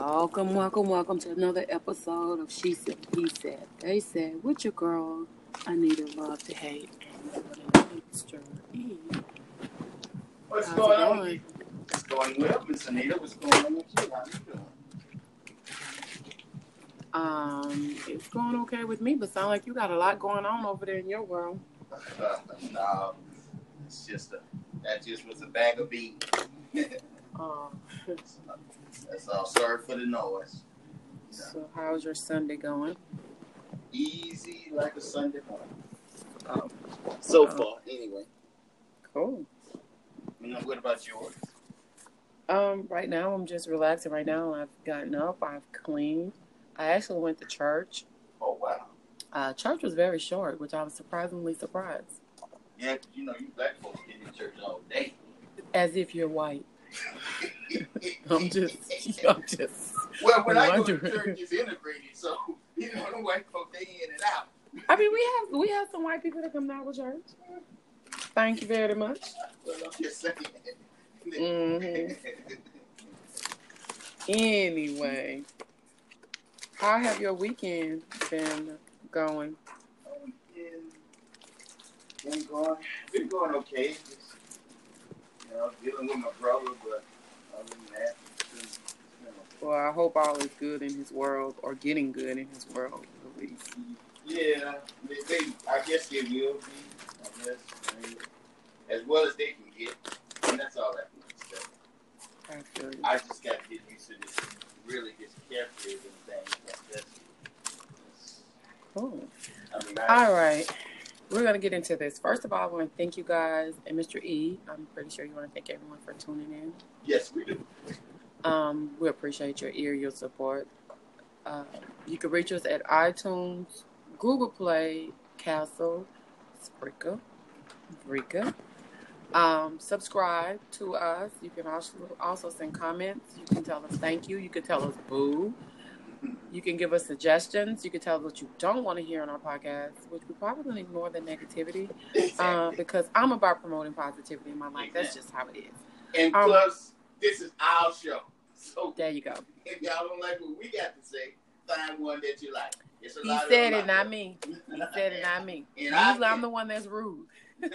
Welcome, welcome, welcome to another episode of She Said, He Said, They Said with your girl, Anita Love to Hate, and Mr. E. What's How's going on? going? It's going well, Miss Anita. What's going on with you? How you doing? Um, it's going okay with me, but sound like you got a lot going on over there in your world. Uh, no, it's just a that just was a bag of beans. Um, That's all. Sorry for the noise. so how's your Sunday going? Easy like a Sunday morning. Oh, So Oh. far, anyway. cool. You know, what about yours? Um, right now I'm just relaxing. Right now I've gotten up, I've cleaned. I actually went to church. Oh wow. Uh, church was very short, which I was surprisingly surprised. Yeah, you know you black folks get in church all day. As if you're white. I'm just, I'm just. well, when I go to church, it's integrated, so you know the white folks they in and out. I mean, we have we have some white people that come down to church. Thank you very much. Well, I'm just saying. Mhm. Anyway, how have your weekend been going? Been, been going, been going okay. Just, you know, dealing with my brother, but other than that, it's been, it's been okay. Well, I hope all is good in his world, or getting good in his world, at least. Yeah, they, they, I guess they will be. I guess I as well as they can get, and that's all I can say. I feel you. I just got to get used to this, really this carefree and things. Like Cool. I mean, I, All right. We're going to get into this. First of all, I want to thank you guys and Mr. E. I'm pretty sure you want to thank everyone for tuning in. yes, we do. Um, we appreciate your ear, your support. Uh, you can reach us at iTunes, Google Play, Castle, Spreaker, Breaker. Um, subscribe to us. You can also also send comments. You can tell us thank you. You can tell us boo. You can give us suggestions. You can tell us what you don't want to hear on our podcast, which we probably ignore the negativity uh, because I'm about promoting positivity in my life. That's just how it is. and um, plus, this is our show. So There you go. if y'all don't like what we got to say, find one that you like. It's a He said it, not me. He said it, not me. And I Usually I'm the one that's rude. and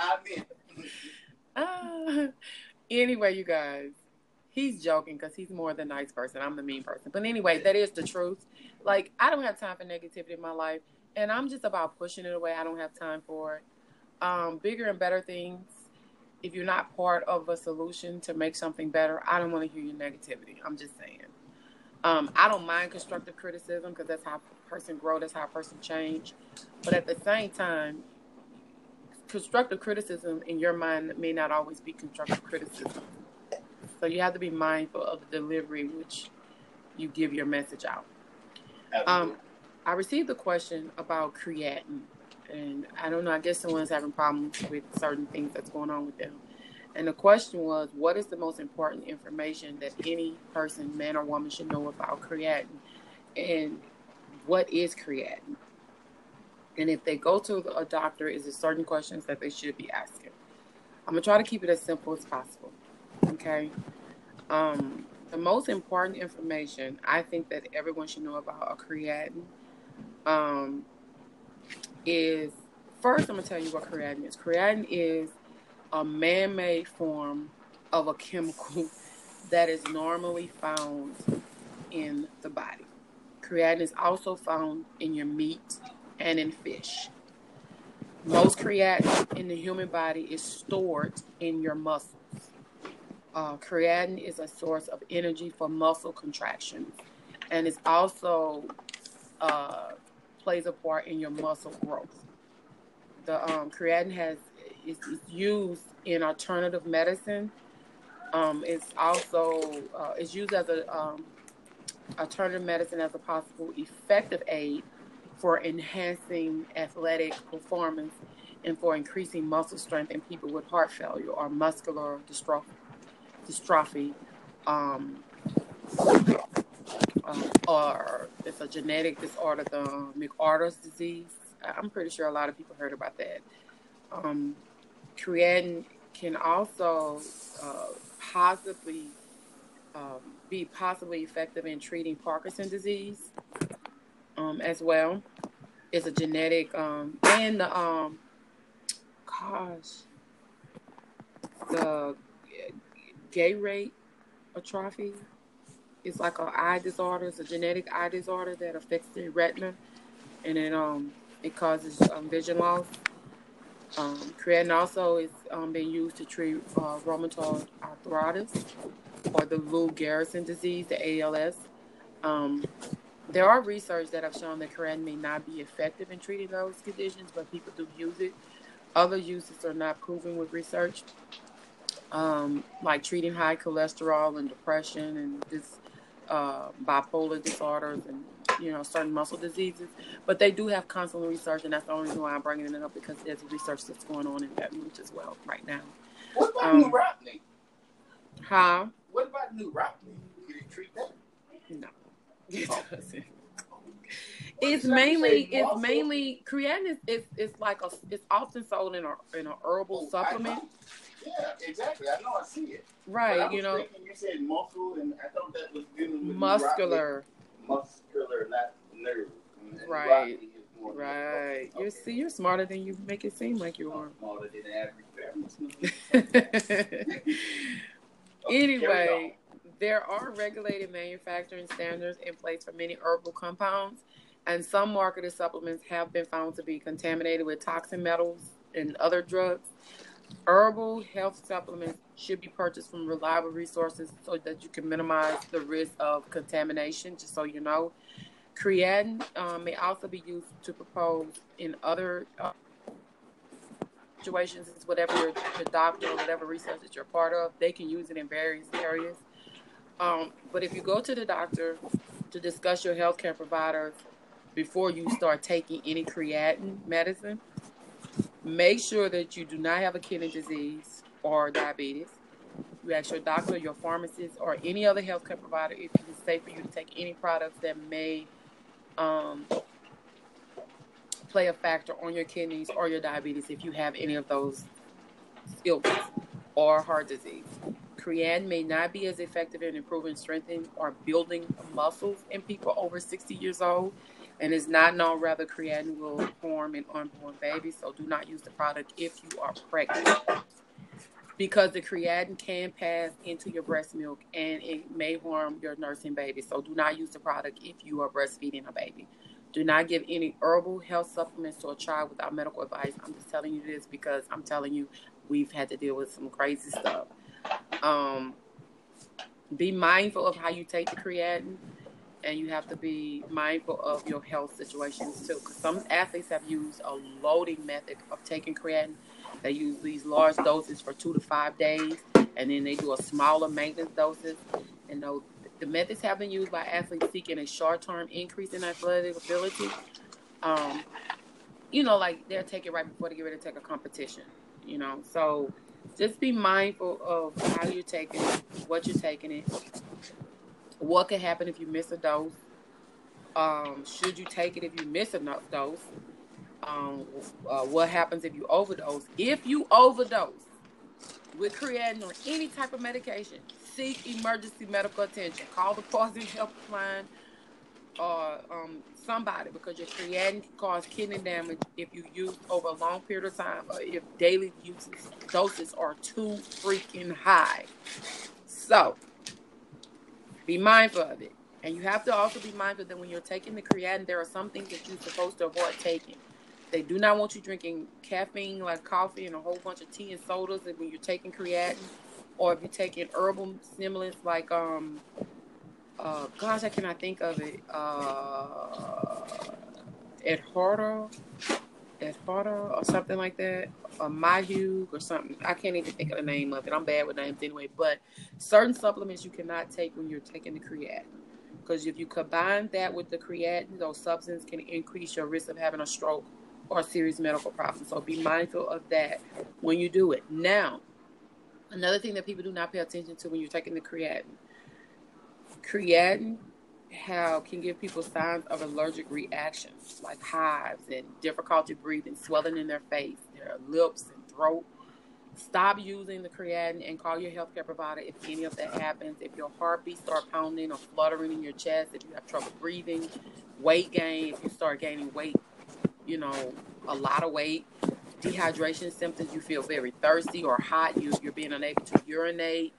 I meant Ah. anyway, you guys, he's joking because he's more the nice person. I'm the mean person. But anyway, that is the truth. Like, I don't have time for negativity in my life, and I'm just about pushing it away. I don't have time for it. Um, bigger and better things. If you're not part of a solution to make something better, I don't want to hear your negativity. I'm just saying. Um, I don't mind constructive criticism because that's how a person grow. That's how a person change. But at the same time, constructive criticism in your mind may not always be constructive criticism. So you have to be mindful of the delivery which you give your message out. Um, I received a question about creatine, and I don't know. I guess someone's having problems with certain things that's going on with them. And the question was, what is the most important information that any person, man or woman, should know about creatine, And what is creatine? And if they go to a doctor, is there certain questions that they should be asking? I'm gonna try to keep it as simple as possible. Okay. Um, the most important information I think that everyone should know about a um, is first. I'm gonna tell you what creatinine is. Creatinine is a man-made form of a chemical that is normally found in the body. Creatinine is also found in your meat and in fish. Most creatinine in the human body is stored in your muscles. Uh, creatinine is a source of energy for muscle contractions, and it's also uh, plays a part in your muscle growth. The um, creatinine has is, is used in alternative medicine. Um, it's also uh, used as a um, alternative medicine as a possible effective aid for enhancing athletic performance and for increasing muscle strength in people with heart failure or muscular dystrophy. Dystrophy um, uh, or it's a genetic disorder, the McArdle's disease. I'm pretty sure a lot of people heard about that. Um, can also uh, possibly um, be possibly effective in treating Parkinson disease um, as well. It's a genetic um, and the um, gosh, the Gyrate atrophy. It's like an eye disorder. It's a genetic eye disorder that affects the retina, and it um it causes um, vision loss. Um, creatinine also is um, being used to treat uh, rheumatoid arthritis or the Lou Gehrig's disease, the ALS. Um, there are research that have shown that creatinine may not be effective in treating those conditions, but people do use it. Other uses are not proven with research, um, like treating high cholesterol and depression and this uh, bipolar disorders and you know certain muscle diseases. But they do have constant research, and that's the only reason why I'm bringing it up because there's research that's going on in that niche as well right now. What about um, neuropathy? Huh? What about neuropathy? Can it treat that? No, it doesn't. It's mainly it's mainly creatinine is it's, it's like a it's often sold in a in a herbal oh, supplement. Yeah, exactly. I know I see it. Right, you know. You said muscle, and I thought that was dealing with muscular. Muscular, not nerve. And right. Right. You see, you're smarter than you make it seem like you are. Smarter than average. anyway, there are regulated manufacturing standards in place for many herbal compounds, and some marketed supplements have been found to be contaminated with toxin metals and other drugs. Herbal health supplements should be purchased from reliable resources so that you can minimize the risk of contamination, just so you know. Creatine um, may also be used to propose in other uh, situations, whatever your, doctor or whatever research that you're part of, they can use it in various areas. Um, but if you go to the doctor to discuss your healthcare provider before you start taking any creatine medicine, make sure that you do not have a kidney disease or diabetes. You ask your doctor, your pharmacist, or any other healthcare provider if it is safe for you to take any products that may um, play a factor on your kidneys or your diabetes if you have any of those illnesses or heart disease. Creatinine may not be as effective in improving, strengthening, or building muscles in people over 60 years old and is not known whether creatinine will form in unborn babies. So do not use the product if you are pregnant. Because the creatinine can pass into your breast milk and it may harm your nursing baby. So do not use the product if you are breastfeeding a baby. Do not give any herbal health supplements to a child without medical advice. I'm just telling you this because I'm telling you we've had to deal with some crazy stuff. Um, be mindful of how you take the creatinine, and you have to be mindful of your health situations too. Because some athletes have used a loading method of taking creatine. They use these large doses for two to five days, and then they do a smaller maintenance doses. And those, the methods have been used by athletes seeking a short-term increase in athletic ability. Um, you know, like they'll take it right before they get ready to take a competition. You know, so just be mindful of how you're taking it, what you're taking it, what could happen if you miss a dose. Um, should you take it if you miss a dose? Um, uh, what happens if you overdose? If you overdose with creatinine or any type of medication, seek emergency medical attention. Call the Poison Helpline or um, somebody because your creatinine can cause kidney damage if you use over a long period of time or if daily uses doses are too freaking high. So be mindful of it. And you have to also be mindful that when you're taking the creatine, there are some things that you're supposed to avoid taking. They do not want you drinking caffeine like coffee and a whole bunch of tea and sodas when you're taking creatine or if you're taking herbal stimulants like um uh, gosh, I cannot think of it. Uh, Edharda, Edharda, or something like that, or Mahug, or something. I can't even think of the name of it. I'm bad with names anyway. But certain supplements you cannot take when you're taking the creatinine. Because if you combine that with the creatinine, those substances can increase your risk of having a stroke or a serious medical problem. So be mindful of that when you do it. Now, another thing that people do not pay attention to when you're taking the creatinine creatinine how can give people signs of allergic reactions like hives and difficulty breathing, swelling in their face, lips and throat. Stop using the creatinine and call your healthcare provider if any of that happens. If your heartbeat start pounding or fluttering in your chest, if you have trouble breathing, weight gain, if you start gaining weight, you know, a lot of weight, dehydration symptoms, you feel very thirsty or hot, you, you're being unable to urinate,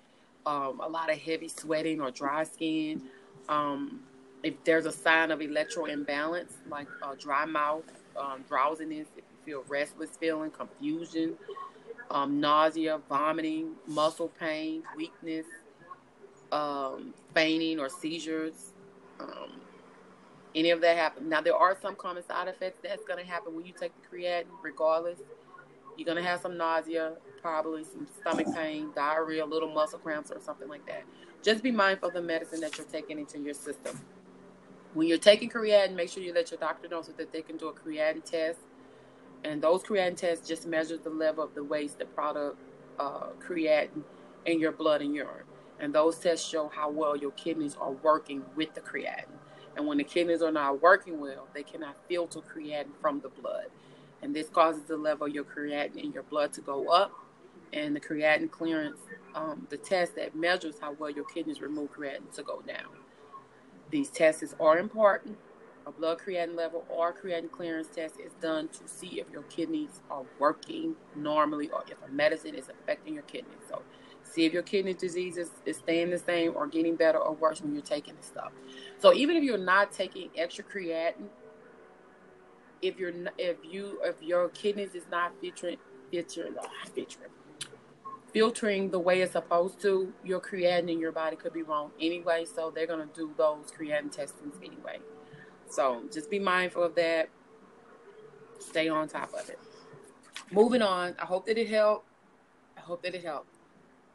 um, a lot of heavy sweating or dry skin. Um, if there's a sign of electro imbalance, like a dry mouth, um, drowsiness, if feel restless feeling, confusion, um, nausea, vomiting, muscle pain, weakness, um, fainting or seizures, um, any of that happen. Now, there are some common side effects that's going to happen when you take the creatinine, regardless. You're going to have some nausea, probably some stomach pain, diarrhea, little muscle cramps, or something like that. Just be mindful of the medicine that you're taking into your system. When you're taking creatinine, make sure you let your doctor know so that they can do a creatinine test. And those creatinine tests just measure the level of the waste, the product uh, creatinine in your blood and urine. And those tests show how well your kidneys are working with the creatinine. And when the kidneys are not working well, they cannot filter creatinine from the blood. And this causes the level of your creatinine in your blood to go up. And the creatinine clearance, um, the test that measures how well your kidneys remove creatinine, to go down. These tests are important. A blood creatinine level or creatinine clearance test is done to see if your kidneys are working normally or if a medicine is affecting your kidneys. So see if your kidney disease is, is staying the same or getting better or worse when you're taking the stuff. So even if you're not taking extra creatinine, if you're if you if your kidneys is not filtering filtering filtering filtering the way it's supposed to, your creatinine in your body could be wrong anyway. So they're gonna do those creatinine testings anyway. So just be mindful of that. Stay on top of it. Moving on. I hope that it helped. I hope that it helped.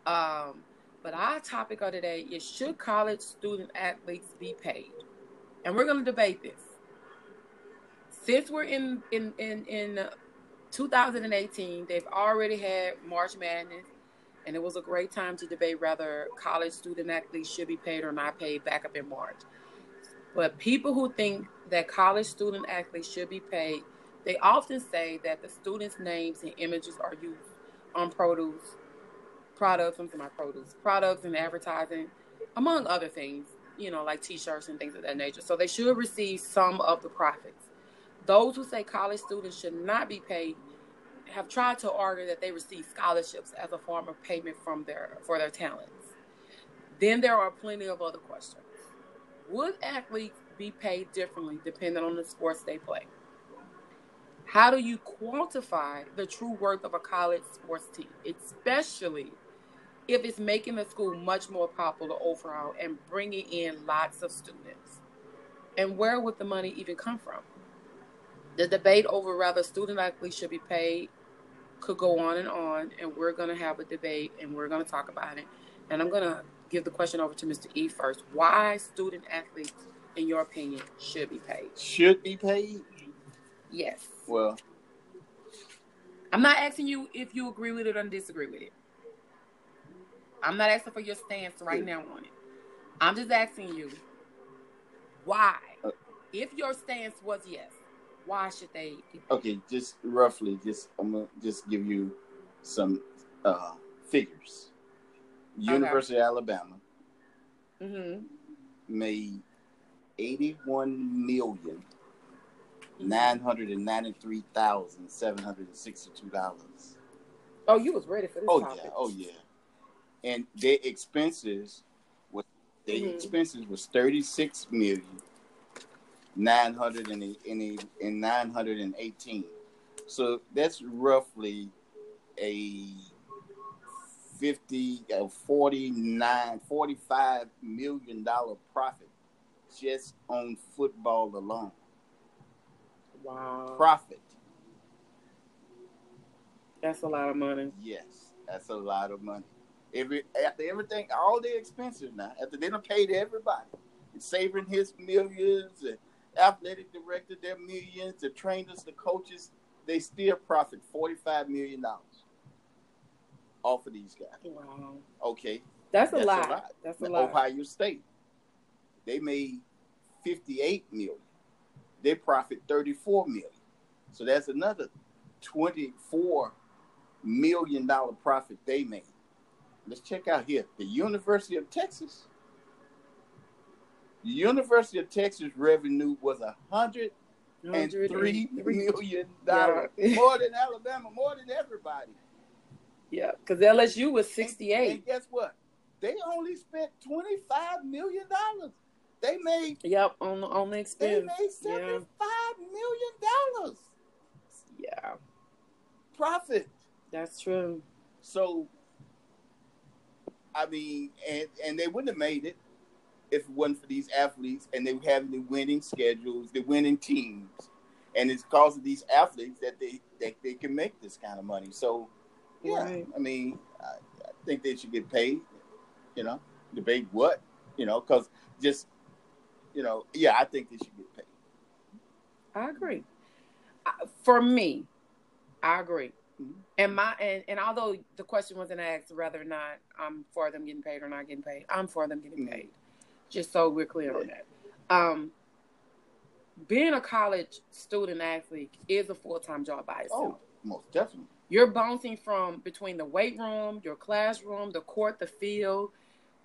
Um, but our topic of today is should college student athletes be paid? And we're going to debate this. Since we're in in in in 2018, they've already had March Madness, and it was a great time to debate whether college student athletes should be paid or not paid back up in March. But people who think that college student athletes should be paid, they often say that the students' names and images are used on produce products, I'm my produce, products and advertising, among other things, you know, like t-shirts and things of that nature. So they should receive some of the profits. Those who say college students should not be paid have tried to argue that they receive scholarships as a form of payment from their for their talents. Then there are plenty of other questions. Would athletes be paid differently depending on the sports they play? How do you quantify the true worth of a college sports team, especially if it's making the school much more popular overall and bringing in lots of students? And where would the money even come from? The debate over whether student athletes should be paid could go on and on, and we're going to have a debate and we're going to talk about it. And I'm going to give the question over to Mr. E first. Why student athletes, in your opinion, should be paid? Should be paid? Yes. Well, I'm not asking you if you agree with it or disagree with it. I'm not asking for your stance right now on it. I'm just asking you why. Uh, if your stance was yes, why should they? Okay, just roughly, just I'm gonna just give you some uh, figures. Okay. University of Alabama mm-hmm. made eighty-one million nine hundred and ninety-three thousand seven hundred and sixty-two dollars. Oh, you was ready for this. Oh topic. yeah, oh yeah and their expenses was their mm-hmm. expenses was thirty six million nine hundred and in nine hundred and eighteen. So that's roughly a 50 uh, 49 45 million dollar profit just on football alone. Wow. Profit. That's a lot of money. Yes that's a lot of money. Every after everything, all the expenses now. After they done paid everybody, and saving his millions, and athletic director their millions, the trainers, the coaches, they still profit forty five million dollars off of these guys. Wow. Okay. That's a, That's lot. a lot. That's a lot. Ohio State, they made fifty eight million. They profit thirty four million. So that's another twenty four million dollar profit they made. Let's check out here. The University of Texas. The University of Texas revenue was a hundred and three million dollars, Yeah. more than Alabama, more than everybody. Yeah, because LSU was 68. And, guess what? They only spent twenty five million dollars. They made Yep, on on the expense. they made Yeah, seventy five million dollars yeah, profit. that's true. So, I mean, and and they wouldn't have made it if it wasn't for these athletes and they were having the winning schedules, the winning teams, and it's because of these athletes that they that they can make this kind of money. So, yeah, Right. I mean, I, I think they should get paid. You know, debate what you know, because just you know, yeah, I think they should get paid. I agree. For me, I agree. Mhm. And my and, and although the question wasn't asked whether or not I'm for them getting paid or not getting paid, I'm for them getting Mhm. paid. Just so we're clear on that. Um, being a college student athlete is a full time job by itself. Oh, most definitely. You're bouncing from between the weight room, your classroom, the court, the field,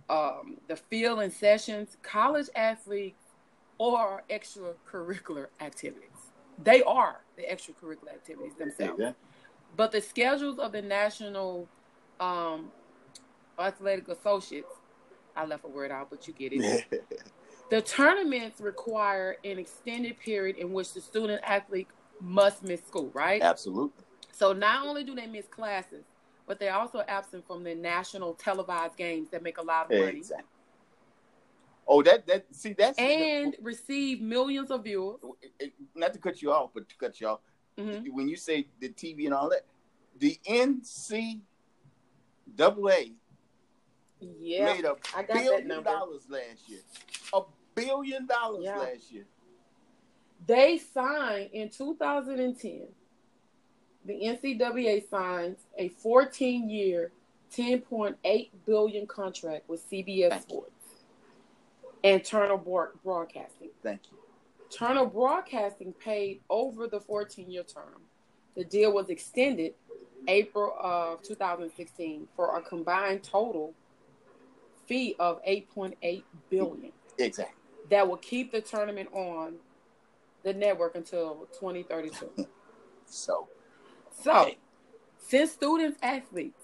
um, the field and sessions. College athletes or extracurricular activities. They are the extracurricular activities themselves. Exactly. But the schedules of the National um, Athletic Associates, I left a word out, but you get it. The tournaments require an extended period in which the student athlete must miss school, right? Absolutely. So not only do they miss classes, but they're also absent from the national televised games that make a lot of money Exactly. Oh, that that see that's and receive millions of viewers. not to cut you off, but to cut you off. Mhm. When you say the TV and all that, the NCAA Yeah, made a I got billion dollars last year. A billion dollars Yeah. last year. They signed in 2010. The NCAA signs a 14-year, 10.8 billion contract with CBS Thank you. Sports and Turner Broad- Broadcasting. Thank you. Turner Broadcasting paid over the 14-year term. The deal was extended April of 2016 for a combined total fee of 8.8 billion Exactly. that will keep the tournament on the network until 2032. So So, since students athletes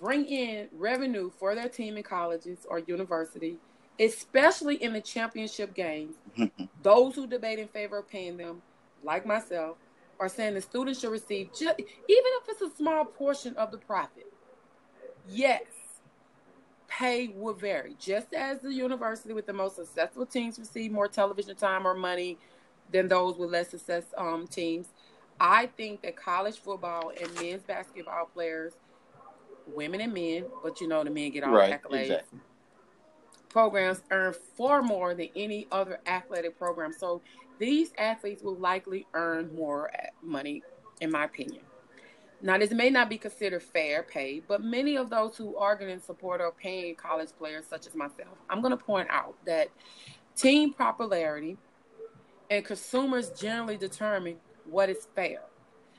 bring in revenue for their team in colleges or university, especially in the championship games, those who debate in favor of paying them, like myself, are saying the students should receive just even if it's a small portion of the profit. Yes, pay will vary. Just as the university with the most successful teams receive more television time or money than those with less success um, teams, I think that college football and men's basketball players, women and men, but you know the men get all right, the accolades exactly. programs earn far more than any other athletic program. So these athletes will likely earn more money, in my opinion. Now, this may not be considered fair pay, but many of those who argue in support of paying college players, such as myself, I'm going to point out that team popularity and consumers generally determine what is fair.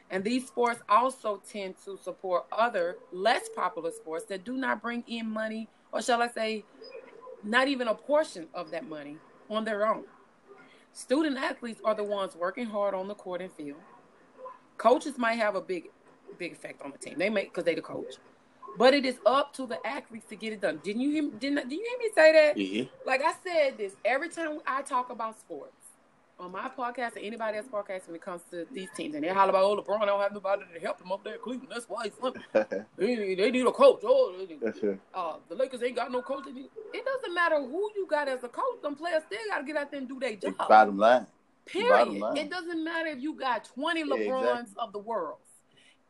And these sports also tend to support other less popular sports that do not bring in money, or shall I say, not even a portion of that money on their own. Student athletes are the ones working hard on the court and field. Coaches might have a big, big effect on the team. They make because they the coach, but it is up to the athletes to get it done. Didn't you hear? Didn't did you hear me say that? Yeah. Like I said this every time I talk about sports on my podcast or anybody else's podcast when it comes to these teams, and they holler about oh LeBron I don't have nobody to help him up there in Cleveland. That's why he's they, they need a coach. Oh, they need- uh, the Lakers ain't got no coach. It doesn't matter who you got as a coach. Them players still got to get out there and do their job. Bottom line. Period. bottom line. It doesn't matter if you got 20 Yeah, LeBrons exactly. of the world.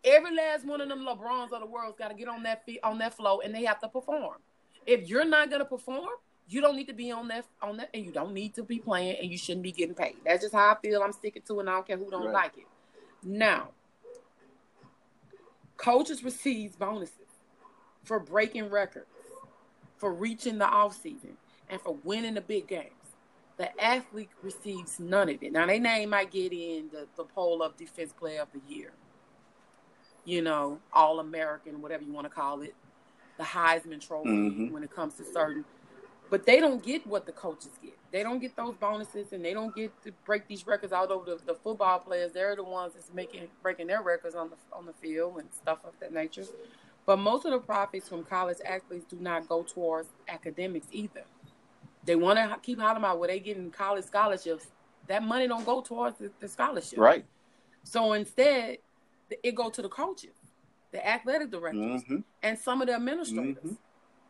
Every last one of them LeBrons of the world's got to get on that feet, on that flow, and they have to perform. If you're not gonna perform, you don't need to be on that on that, and you don't need to be playing, and you shouldn't be getting paid. That's just how I feel. I'm sticking to it, and I don't care who don't Right. like it. Now, coaches receive bonuses for breaking records, for reaching the off season, and for winning the big games. The athlete receives none of it. Now, their name might get in the, the poll of defense player of the year. you know, All American, whatever you want to call it, the Heisman Trophy Mhm. when it comes to certain. But they don't get what the coaches get. They don't get those bonuses, and they don't get to break these records out over the, the football players. They're the ones that's making breaking their records on the on the field and stuff of that nature. But most of the profits from college athletes do not go towards academics either. They want to keep hollering about where they getting college scholarships. That money don't go towards the, the scholarship. Right. So instead, it go to the coaches, the athletic directors, hmm and some of the administrators. Mhm.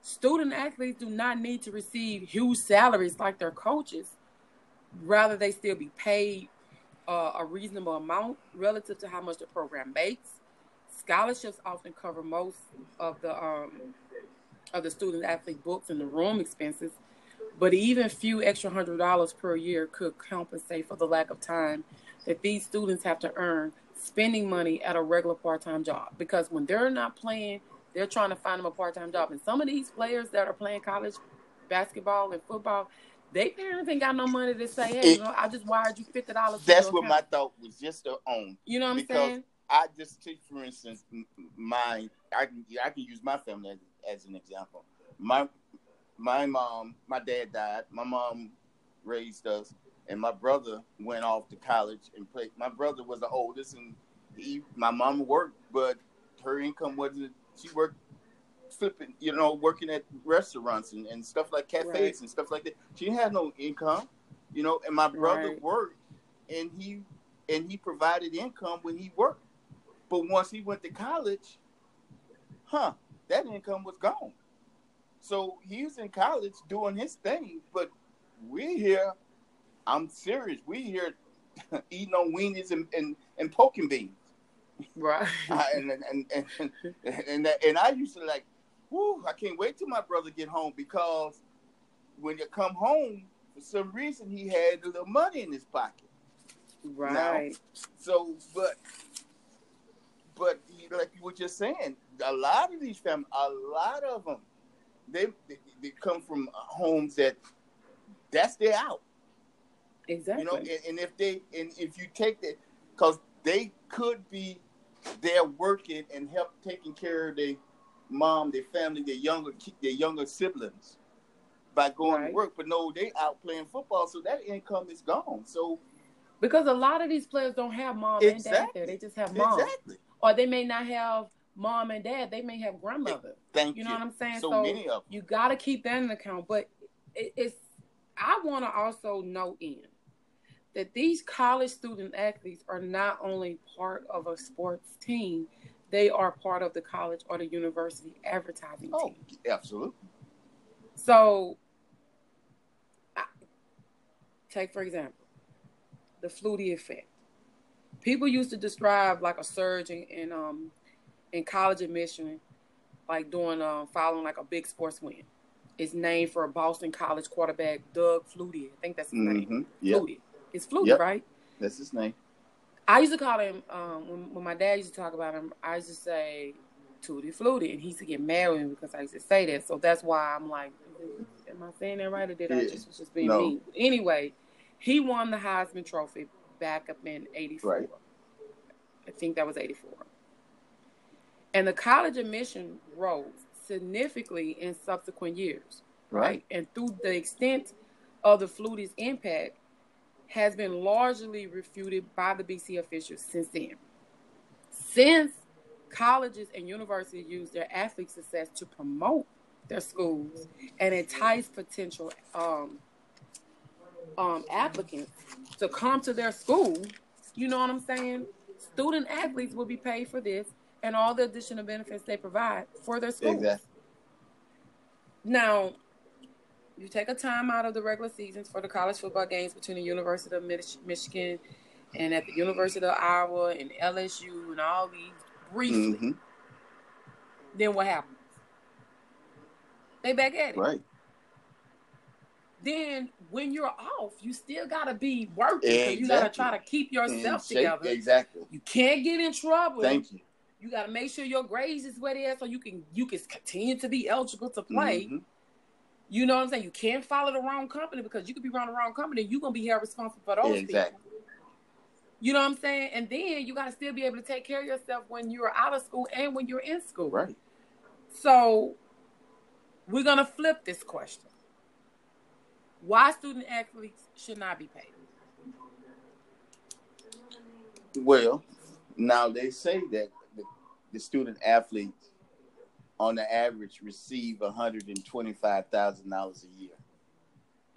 Student athletes do not need to receive huge salaries like their coaches. Rather, they still be paid uh, a reasonable amount relative to how much the program makes. Scholarships often cover most of the um, of the student athlete books and the room expenses, but even a few extra hundred dollars per year could compensate for the lack of time that these students have to earn spending money at a regular part-time job because when they're not playing they're trying to find them a part-time job and some of these players that are playing college basketball and football they parents ain't got no money to say hey It- you know, i just wired you $50 That's your what my thought was just to own. you know what i'm because- saying I just take, for instance, my I can I can use my family as, as an example. My my mom, my dad died. My mom raised us, and my brother went off to college and played. My brother was the oldest, and he, my mom worked, but her income wasn't. She worked flipping, you know, working at restaurants and, and stuff like cafes Right. and stuff like that. She had no income, you know. And my brother Right. worked, and he and he provided income when he worked. But once he went to college, huh, that income was gone. So he was in college doing his thing, but we here, I'm serious, we here eating on weenies and, and, and poking beans. Right I- and, and, and, and, and, I used to like, whoo, I can't wait till my brother get home because when you come home, for some reason he had a little money in his pocket. right So, but, but like you were just saying, a lot of these families, a lot of them, they, they they come from homes that that's their out. exactly You know, and, and if they and if you take that, because they could be there working and help taking care of their mom, their family, their younger their younger siblings by going Right. to work, but no, they out playing football, so that income is gone. So because a lot of these players don't have mom and dad there they just have mom exactly, or they may not have mom and dad they may have grandmother thank You you. know what I'm saying? So, So, many of them. you got to keep that in account. But it, it's I want to also note in that these college student athletes are not only part of a sports team; they are part of the college or the university advertising Oh, team. absolutely. So, I, take for example the Flutie effect. People used to describe like a surge in, in um in college admission, like doing um following like a big sports win. It's named for a Boston College quarterback, Doug Flutie. I think that's his name. hmm Yep, Flutie. It's Flutie, Yep. right? that's his name. I used to call him um, when, when my dad used to talk about him. I used to say Tootie Flutie, and he used to get mad with me because I used to say that. So that's why I'm like, am I saying that right, or did I just was just being No. mean? Anyway, he won the Heisman Trophy back up in '84. Right. I think that was '84, and the college admission rose significantly in subsequent years right? And through the extent of the Flutie's impact has been largely refuted by the BC officials since then. Since colleges and universities use their athlete success to promote their schools and entice potential um, um, applicants to come to their school, you know what I'm saying? Student athletes will be paid for this and all the additional benefits they provide for their schools. Exactly. Now, you take a time out of the regular seasons for the college football games between the University of Mich- Michigan and at the University of Iowa and LSU and all these briefly. hmm Then what happens? They back at it. Right. Then when you're off, you still gotta be working. 'cause You gotta try to keep yourself shape- together. Exactly. You can't get in trouble. Thank you. You gotta make sure your grades is where they are so you can you can continue to be eligible to play. Mhm. You know what I'm saying? You can't follow the wrong company because you could be around the wrong company. You're gonna be held responsible for those Exactly. people. You know what I'm saying? And then you got to still be able to take care of yourself when you're out of school and when you're in school. Right. So we're gonna flip this question. Why student athletes should not be paid? Well, now they say that the, the student athletes, on the average, receive one hundred and twenty-five thousand dollars a year,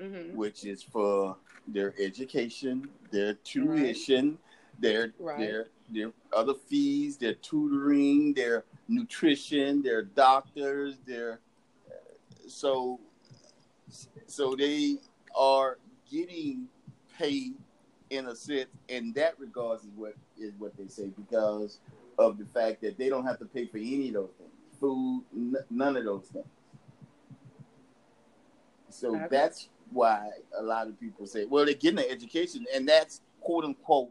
Mm-hmm. which is for their education, their tuition, their Right. their their other fees, their tutoring, their nutrition, their doctors, their so so they are getting paid in a sense in that regards is what is what they say because of the fact that they don't have to pay for any of those things food n- none of those things so Okay. that's why a lot of people say well they're getting an education and that's quote unquote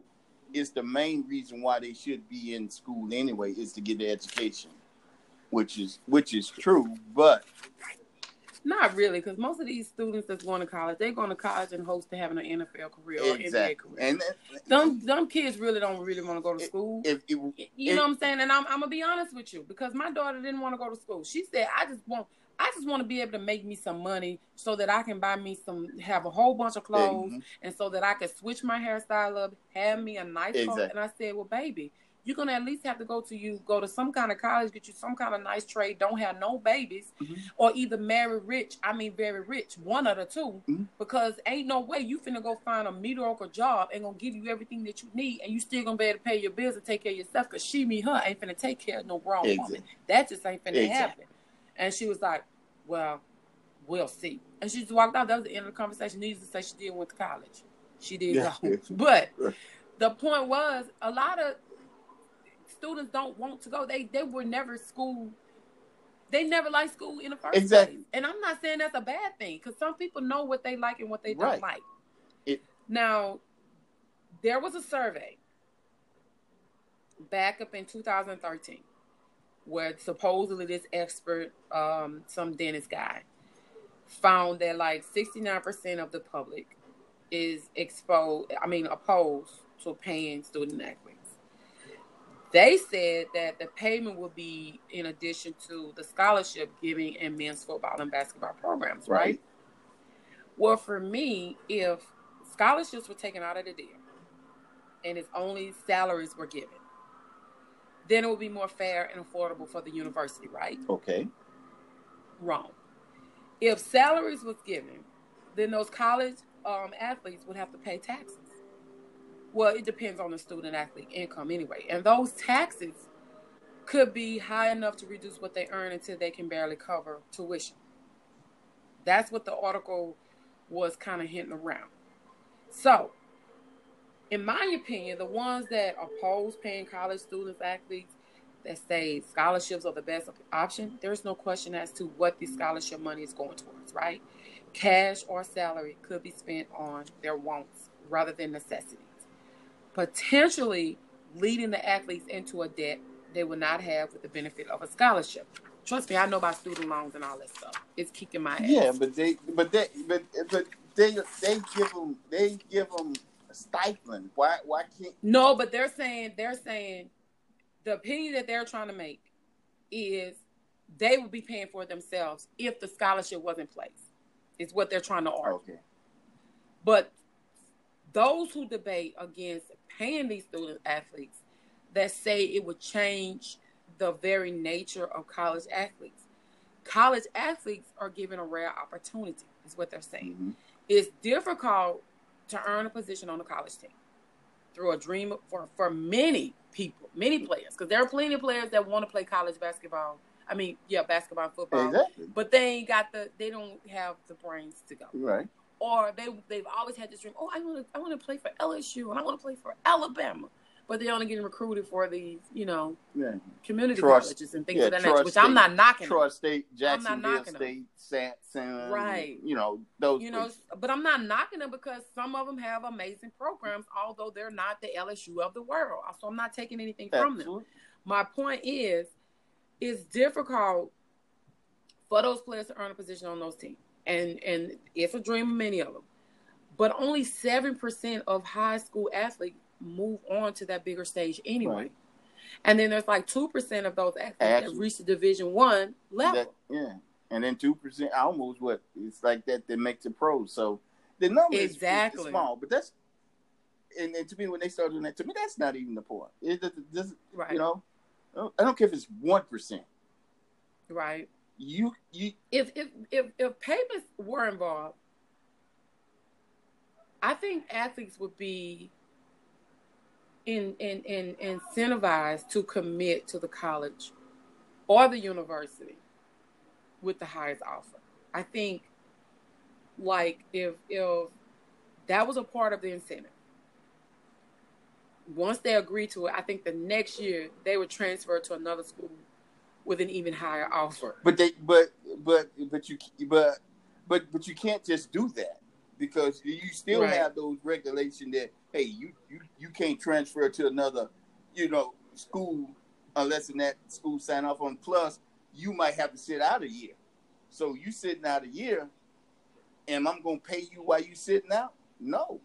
is the main reason why they should be in school anyway is to get the education which is which is true but Not really, because most of these students that's going to college, they're going to college in hopes to having an NFL career or NBA career. and Them, them kids really don't really want to go to school. if, if you know what I'm saying? And I'm, I'm gonna be honest with you because my daughter didn't want to go to school. She said, "I just want, I just want to be able to make me some money so that I can buy me some, have a whole bunch of clothes, Mhm. and so that I can switch my hairstyle up, have me a nice car." Exactly. And I said, "Well, baby." You're gonna at least have to go to you go to some kind of college, get you some kind of nice trade, don't have no babies, Mhm. or either marry rich. I mean, very rich, one of the 2 Mhm. because ain't no way you finna go find a mediocre job and gonna give you everything that you need, and you still gonna be able to pay your bills and take care of yourself. Cause she, me, her ain't finna take care of no grown woman. That just ain't finna Exactly. happen. And she was like, "Well, we'll see." And she just walked out. That was the end of the conversation. Needless to say, she did went to college. She did Yeah. go, but the point was a lot of students don't want to go. They they were never school. They never liked school in the first Exactly. place. And I'm not saying that's a bad thing because some people know what they like and what they don't like. It- now, there was a survey back up in 2013 where supposedly this expert, um, some dentist guy, found that like 69% of the public is exposed, I mean, opposed to paying student. They said that the payment would be in addition to the scholarship giving in men's football and basketball programs, right? Right. Well, for me, if scholarships were taken out of the deal and it's only salaries were given, then it would be more fair and affordable for the university, right? okay Wrong. If salaries was given, then those college um, athletes would have to pay taxes. Well, it depends on the student athlete income anyway, and those taxes could be high enough to reduce what they earn until they can barely cover tuition. That's what the article was kind of hinting around. So, in my opinion, the ones that oppose paying college students athletes that say scholarships are the best option, there's no question as to what the scholarship money is going towards, right? Cash or salary could be spent on their wants rather than necessities, potentially leading the athletes into a debt they would not have with the benefit of a scholarship. Trust me, I know about student loans and all that stuff. It's kicking my ass. Yeah, but they, but they, but but they, they give them, they give them a stipend. Why, why can't? No, but they're saying they're saying the opinion that they're trying to make is they would be paying for it themselves if the scholarship was in place. Is what they're trying to argue. Okay, But those who debate against paying these student athletes that say it would change the very nature of college athletes. College athletes are given a rare opportunity, is what they're saying. Mhm. It's difficult to earn a position on a college team through a dream for, for many people, many players, because there are plenty of players that want to play college basketball. I mean, yeah, basketball, football, exactly. but they ain't got the, they don't have the brains to go Right. Or they they've always had this dream. Oh, I want to I want to play for LSU and I want to play for Alabama, but they're only getting recruited for these you know Yeah. community Troy- colleges and things yeah, of that Troy nature. Which I'm not knocking. Troy State, Jacksonville not knocking them. State, Sampson. Right. You know those. You know, but I'm not knocking them because some of them have amazing programs, although they're not the LSU of the world. So I'm not taking anything from them. My point is, it's difficult for those players to earn a position on those teams, and and it's a dream of many of them. But only seven percent of high school athletes move on to that bigger stage anyway. Right. And then there's like two percent of those athletes Actually, that reach the Division One level. That, yeah, and then two percent almost what it's like that that makes it pros. So the number exactly. is, is, small, but that's and, and, to me when they start doing that, to me that's not even the point. It does, right. you know, I don't care if it's one percent. Right. You you if if if if payments were involved, I think athletes would be in, in, in incentivized to commit to the college or the university with the highest offer. I think like if if that was a part of the incentive. Once they agreed to it, I think the next year they would transfer to another school with an even higher offer. But they but but but you but but but you can't just do that because you still right. have those regulations that hey you, you you can't transfer to another you know school unless in that school sign off on plus you might have to sit out a year. So you sitting out a year and i'm gonna pay you while you sitting out? No.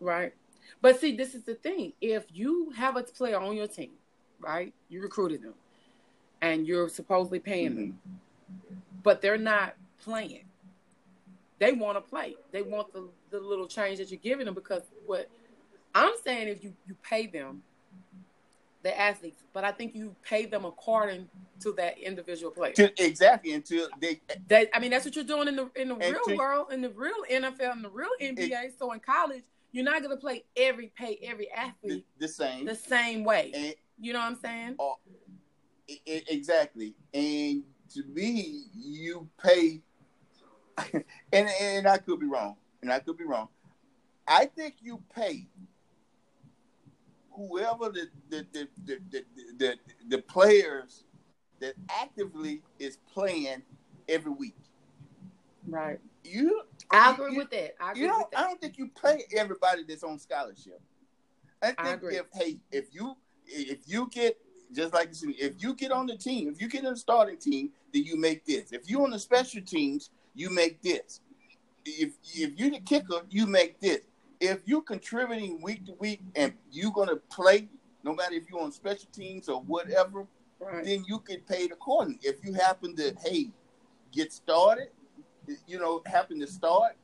Right. But see this is the thing. If you have a player on your team right you recruited them and you're supposedly paying mm-hmm. them but they're not playing they want to play. They want the, the little change that you're giving them because what I'm saying is you, you pay them, the athletes, but I think you pay them according to that individual player. To, exactly until they. That I mean, that's what you're doing in the in the real to, world, in the real NFL, in the real NBA. It, so in college, you're not gonna play every pay every athlete the, the same the same way. And, you know what I'm saying? Exactly. And to me, you pay and and I could be wrong, and I could be wrong. I think you pay whoever the the the the, the, the, the players that actively is playing every week. Right. You I agree you, with that. I agree you with that. I don't think you pay everybody that's on scholarship. I think I if hey, if you if you get just like if you get on the team, if you get in the starting team, then you make this. If you're on the special teams, you make this. If if you're the kicker, you make this. If you're contributing week to week and you're gonna play, no matter if you're on special teams or whatever, right. then you get paid accordingly. If you happen to hey get started, you know, happen to start,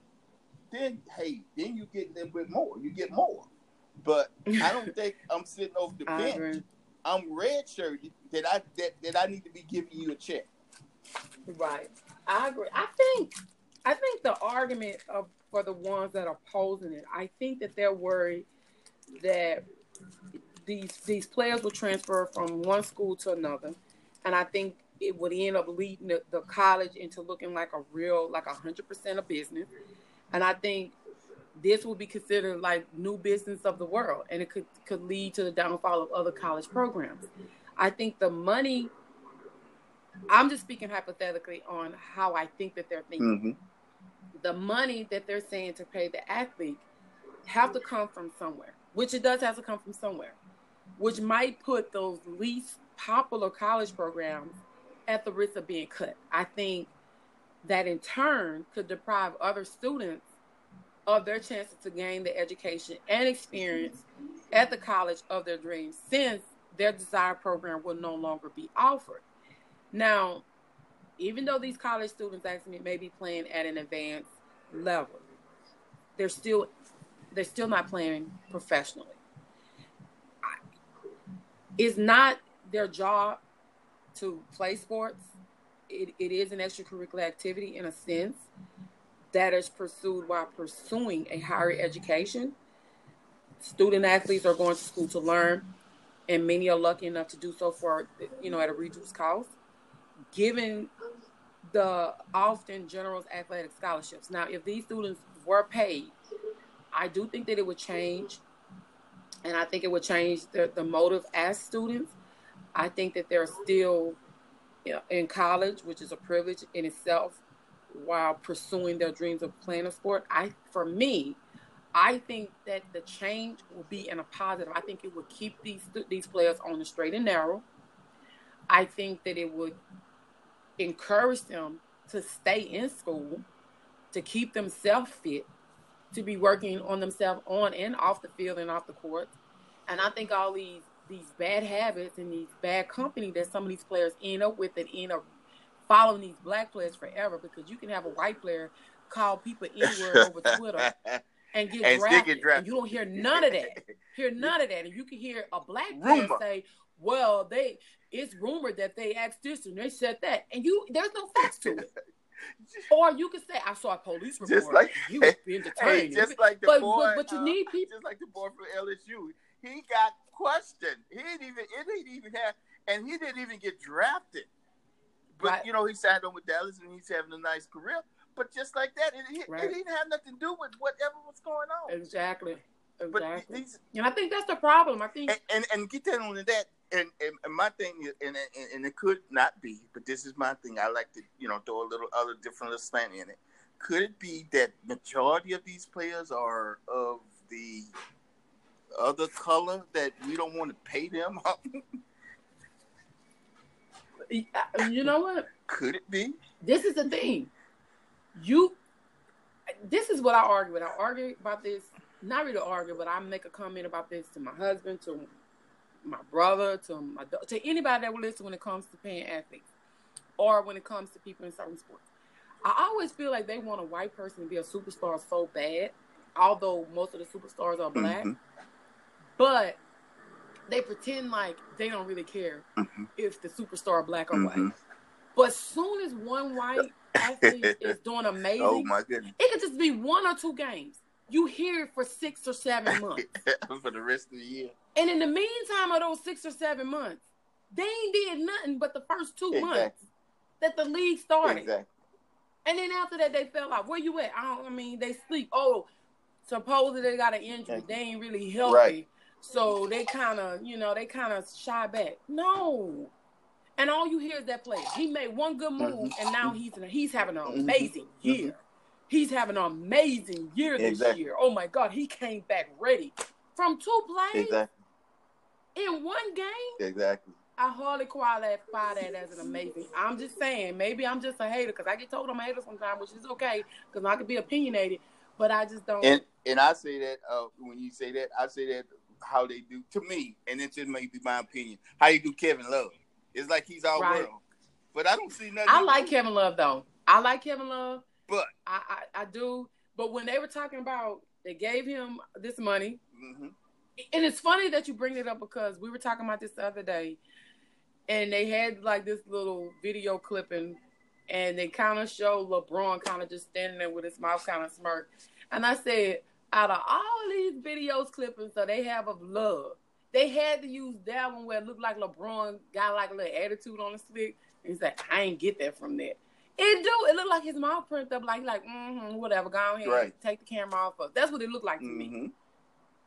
then hey, then you get a little bit more. You get more. But I don't think I'm sitting over the bench. I'm red shirted that I that, that I need to be giving you a check. Right. I agree. I think I think the argument of for the ones that are opposing it, I think that they're worried that these these players will transfer from one school to another, and I think it would end up leading the, the college into looking like a real like a hundred percent of business, and I think this will be considered like new business of the world, and it could could lead to the downfall of other college programs. I think the money I'm just speaking hypothetically on how I think that they're thinking. Mm-hmm. The money that they're saying to pay the athlete have to come from somewhere, which it does have to come from somewhere, which might put those least popular college programs at the risk of being cut. I think that in turn could deprive other students of their chances to gain the education and experience at the college of their dreams since their desired program will no longer be offered. Now, even though these college students actually may be playing at an advanced level, they're still they're still not playing professionally. It's not their job to play sports. It, it is an extracurricular activity in a sense that is pursued while pursuing a higher mm-hmm. education. Student athletes are going to school to learn, and many are lucky enough to do so for you know at a reduced cost given the often general's athletic scholarships. Now, if these students were paid, I do think that it would change, and I think it would change the, the motive as students. I think that they're still you know, in college, which is a privilege in itself, while pursuing their dreams of playing a sport. I, for me, I think that the change will be in a positive. I think it would keep these these players on the straight and narrow. I think that it would encourage them to stay in school, to keep themselves fit, to be working on themselves on and off the field and off the court. And I think all these these bad habits and these bad company that some of these players end up with and end up following these black players forever because you can have a white player call people anywhere over Twitter and get, and drafted, drafted, and you don't hear none of that. hear none of that, and you can hear a black player say, "Well, they it's rumored that they asked this and they said that," and you there's no facts to it. or you could say, "I saw a police report." Just like he was being detained. Hey, just like the but, boy, but, but you uh, need people. Just like the boy from LSU, he got questioned. He didn't even it didn't even have, and he didn't even get drafted. But right. you know, he signed on with Dallas, and he's having a nice career. But just like that, it, it, right. it didn't have nothing to do with whatever was going on. Exactly. Exactly. These, and I think that's the problem. I think and and, and get that on that. And, and, and my thing and, and, and it could not be, but this is my thing. I like to you know throw a little other different little slant in it. Could it be that majority of these players are of the other color that we don't want to pay them? you know what? Could it be? This is the thing. You. This is what I argue with. I argue about this. Not really argue, but I make a comment about this to my husband, to my brother, to my to anybody that will listen when it comes to paying athletes, or when it comes to people in certain sports. I always feel like they want a white person to be a superstar so bad, although most of the superstars are black. Mm-hmm. But they pretend like they don't really care mm-hmm. if the superstar black or mm-hmm. white. But as soon as one white athlete is doing amazing, oh my goodness, it could just be one or two games. You hear it for six or seven months for the rest of the year. And in the meantime of those six or seven months, they ain't did nothing but the first two exactly. months that the league started. Exactly. And then after that, they fell off. Where you at? I don't. I mean, they sleep. Oh, supposedly they got an injury. They ain't really healthy. Right. So they kind of, you know, they kind of shy back. No. And all you hear is that play. He made one good move, mm-hmm. and now he's he's having an mm-hmm. amazing mm-hmm. year. He's having an amazing year this exactly. year. Oh my God, he came back ready from two plays exactly. in one game. Exactly. I hardly qualify that as an amazing. I'm just saying, maybe I'm just a hater because I get told I'm a hater sometimes, which is okay because I can be opinionated, but I just don't. And and I say that uh, when you say that, I say that how they do to me, and it just may be my opinion. How you do Kevin Love? It's like he's all right. world, but I don't see nothing. I like Kevin Love though. I like Kevin Love, but I I, I do. But when they were talking about they gave him this money, mm-hmm. and it's funny that you bring it up because we were talking about this the other day, and they had like this little video clipping, and they kind of show LeBron kind of just standing there with his mouth kind of smirk, and I said out of all these videos clippings so they have of love, they had to use that one where it looked like LeBron got like a little attitude on the stick. And he's like, I ain't get that from that. It do. It looked like his mouth print up like like mm-hmm, whatever. Go ahead, right. take the camera off. Of. That's what it looked like to mm-hmm. me.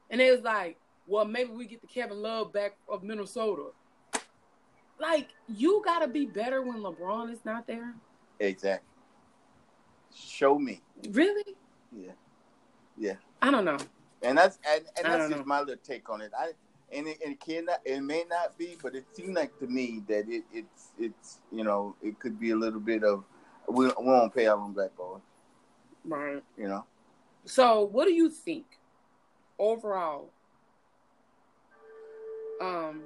And it was like, well, maybe we get the Kevin Love back of Minnesota. Like you got to be better when LeBron is not there. Exactly. Show me. Really? Yeah. Yeah. I don't know. And that's and, and that's just know. my little take on it. I and it, it cannot it may not be, but it seemed like to me that it, it's it's you know it could be a little bit of we, we won't pay our own black boys, right? You know. So, what do you think overall? Um,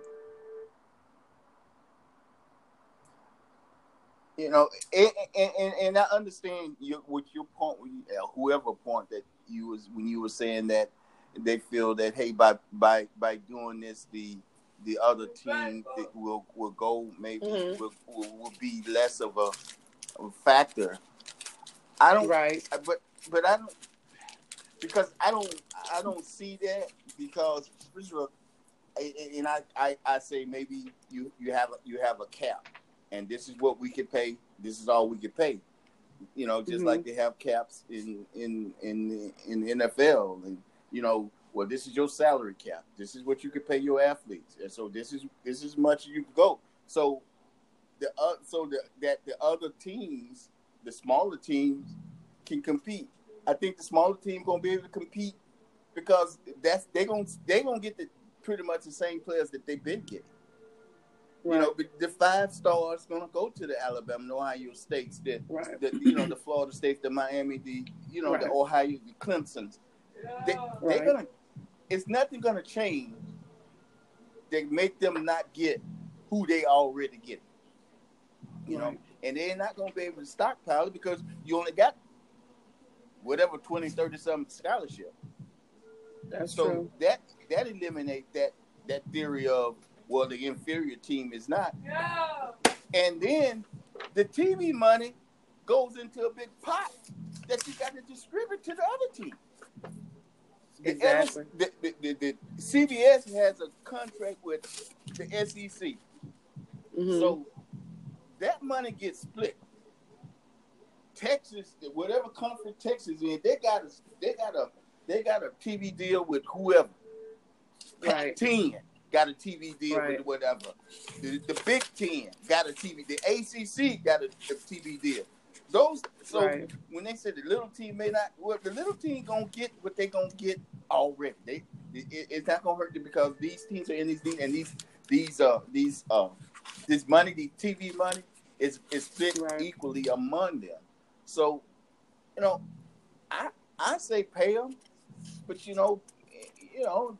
you know, and, and, and I understand your, what your point, whoever point that you was when you were saying that they feel that hey by by by doing this the the other team will will go maybe mm-hmm. will, will, will be less of a, a, factor. I don't right, but but I don't because I don't I don't see that because and I, I, I say maybe you you have a, you have a cap and this is what we can pay. This is all we can pay you know, just mm-hmm. like they have caps in in in in the NFL, and you know, well, this is your salary cap. This is what you can pay your athletes, and so this is this is much you can go. So the uh, so the, that the other teams, the smaller teams, can compete. I think the smaller team gonna be able to compete because that's they gonna they gonna get the pretty much the same players that they've been getting. Right. You know, the five stars going to go to the Alabama, the Ohio States, the, right. the you know the Florida States, the Miami, the you know right. the Ohio, the Clemson's. They, they're gonna. It's nothing gonna change. They make them not get who they already get. You know, and they're not gonna be able to stockpile it because you only got whatever 20, 30 something scholarship. That's so true. that that eliminate that that theory of well, the inferior team is not. Yeah. And then the TV money goes into a big pot that you got to distribute to the other team. Exactly. The, the, the, the, CBS has a contract with the SEC. Mm-hmm. So that money gets split. Texas, whatever conference Texas in, they got a they got a they got a TV deal with whoever. Right. Ten got a TV deal right. with whatever. The, the, Big Ten got a TV. The ACC got a, a TV deal. Those so right. when they said the little team may not, well, the little team gonna get what they gonna get already. They it, it's not gonna hurt them because these teams are in these and these these uh these uh this money, the TV money is is split right. equally among them. So you know, I I say pay them, but you know, you know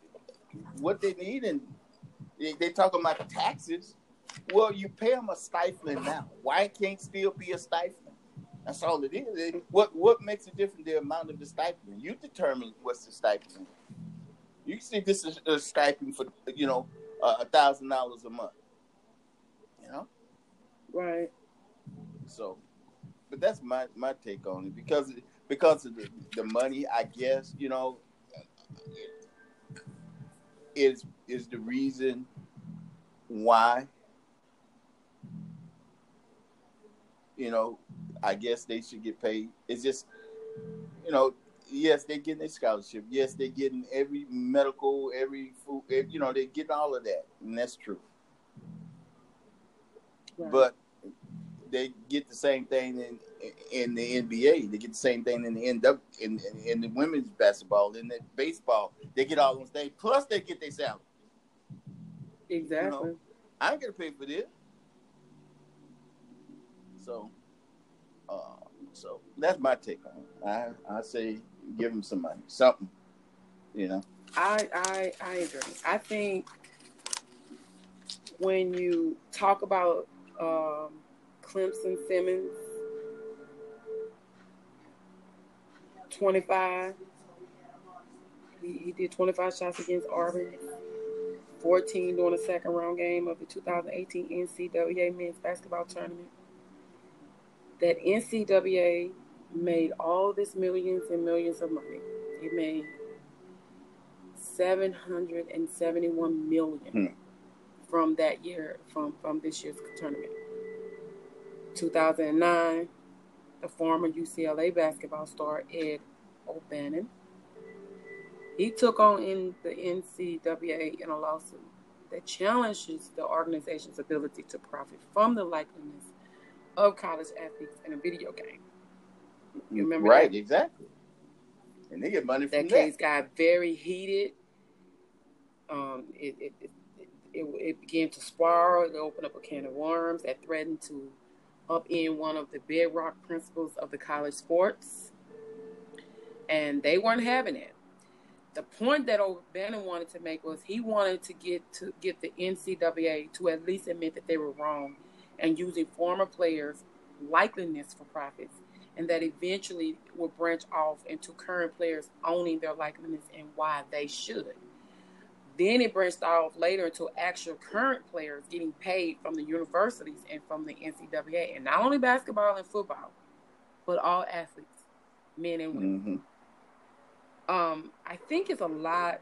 what they need and they, they talking about taxes. Well, you pay them a stipend now. Why can't still be a stipend? That's all it is. what what makes it different? The amount of the stipend. You determine what's the stipend. You can see this is a stipend for you know a thousand dollars a month. You know. Right. So, but that's my my take on it because because of the, the money. I guess you know is is the reason why you know I guess they should get paid. It's just you know yes they're getting a scholarship. Yes they're getting every medical, every food. Eh, you know they're getting all of that, and that's true. Right. But they get the same thing in in the NBA. They get the same thing in the NW, in, in, in the women's basketball, in the baseball. They get all those things. Plus, they get their salary. Exactly. You know, I ain't gonna pay for this. So, uh, so that's my take on it. I I say give them some money, something. You know. I I I agree. I think when you talk about um, Clemson Simmons, twenty five. He, he did 25 shots against Auburn. 14 during the second round game of the 2018 NCAA men's basketball tournament. That NCAA made all this millions and millions of money. It made 771 million hmm. from that year, from, from this year's tournament. 2009, the former UCLA basketball star Ed O'Bannon he took on in the NCAA in a lawsuit that challenges the organization's ability to profit from the likeliness of college athletes in a video game. You remember right? That? Exactly. And they get money from that. case got very heated. Um, it, it, it, it, it began to spiral. It opened up a can of worms that threatened to upend one of the bedrock principles of the college sports. And they weren't having it the point that O'Bannon wanted to make was he wanted to get to get the NCAA to at least admit that they were wrong and using former players' likeliness for profits, and that eventually would branch off into current players owning their likeliness and why they should. Then it branched off later into actual current players getting paid from the universities and from the NCAA, and not only basketball and football, but all athletes, men and women. Mm-hmm um, I think it's a lot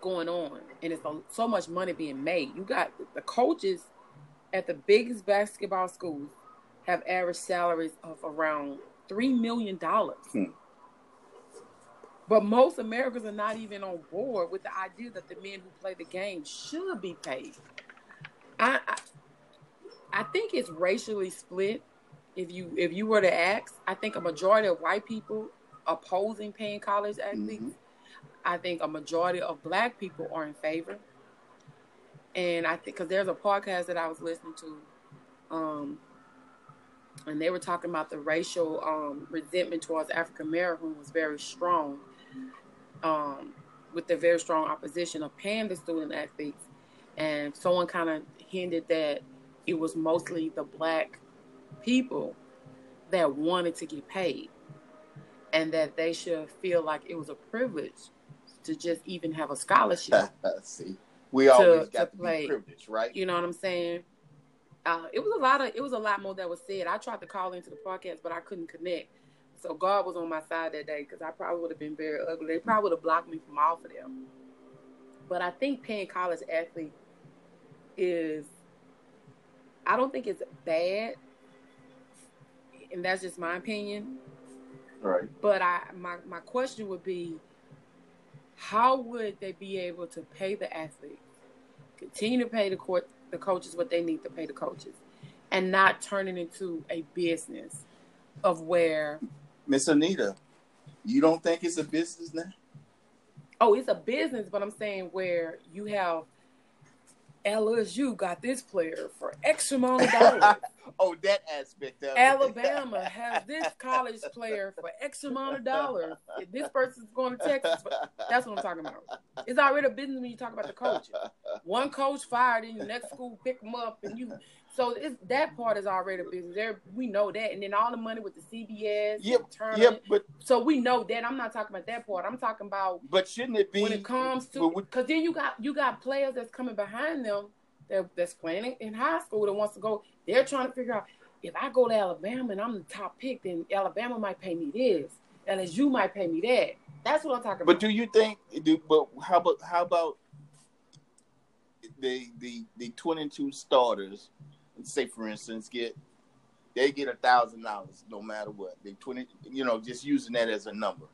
going on, and it's a, so much money being made. You got the coaches at the biggest basketball schools have average salaries of around three million dollars. Hmm. But most Americans are not even on board with the idea that the men who play the game should be paid. I, I, I think it's racially split. If you if you were to ask, I think a majority of white people opposing paying college athletes. Mm-hmm. I think a majority of black people are in favor. and I think because there's a podcast that I was listening to, um, and they were talking about the racial um, resentment towards African Americans was very strong, um, with the very strong opposition of paying the student athletes, and someone kind of hinted that it was mostly the black people that wanted to get paid, and that they should feel like it was a privilege to just even have a scholarship. See, we always got to, to play, privileged, right? You know what I'm saying? Uh, it was a lot of it was a lot more that was said. I tried to call into the podcast, but I couldn't connect. So God was on my side that day because I probably would have been very ugly. They probably would have blocked me from off of them. But I think paying college athlete is I don't think it's bad. And that's just my opinion. Right. But I my, my question would be how would they be able to pay the athletes, continue to pay the court the coaches what they need to pay the coaches, and not turn it into a business of where Miss Anita, you don't think it's a business now? Oh, it's a business, but I'm saying where you have LSU got this player for X amount of dollars. oh, that aspect of Alabama has this college player for X amount of dollars. If this person's going to Texas, that's what I'm talking about. It's already a business when you talk about the coaches. One coach fired, and the next school pick them up, and you. So it's, that part is already a business. There, we know that, and then all the money with the CBS, yep, yep. But so we know that. I'm not talking about that part. I'm talking about. But shouldn't it be when it comes to? Because then you got you got players that's coming behind them that, that's playing in high school that wants to go. They're trying to figure out if I go to Alabama and I'm the top pick, then Alabama might pay me this. And LSU might pay me that. That's what I'm talking but about. But do you think? Do but how about how about the the the 22 starters? Say for instance, get they get a thousand dollars no matter what. They 20, you know, just using that as a number.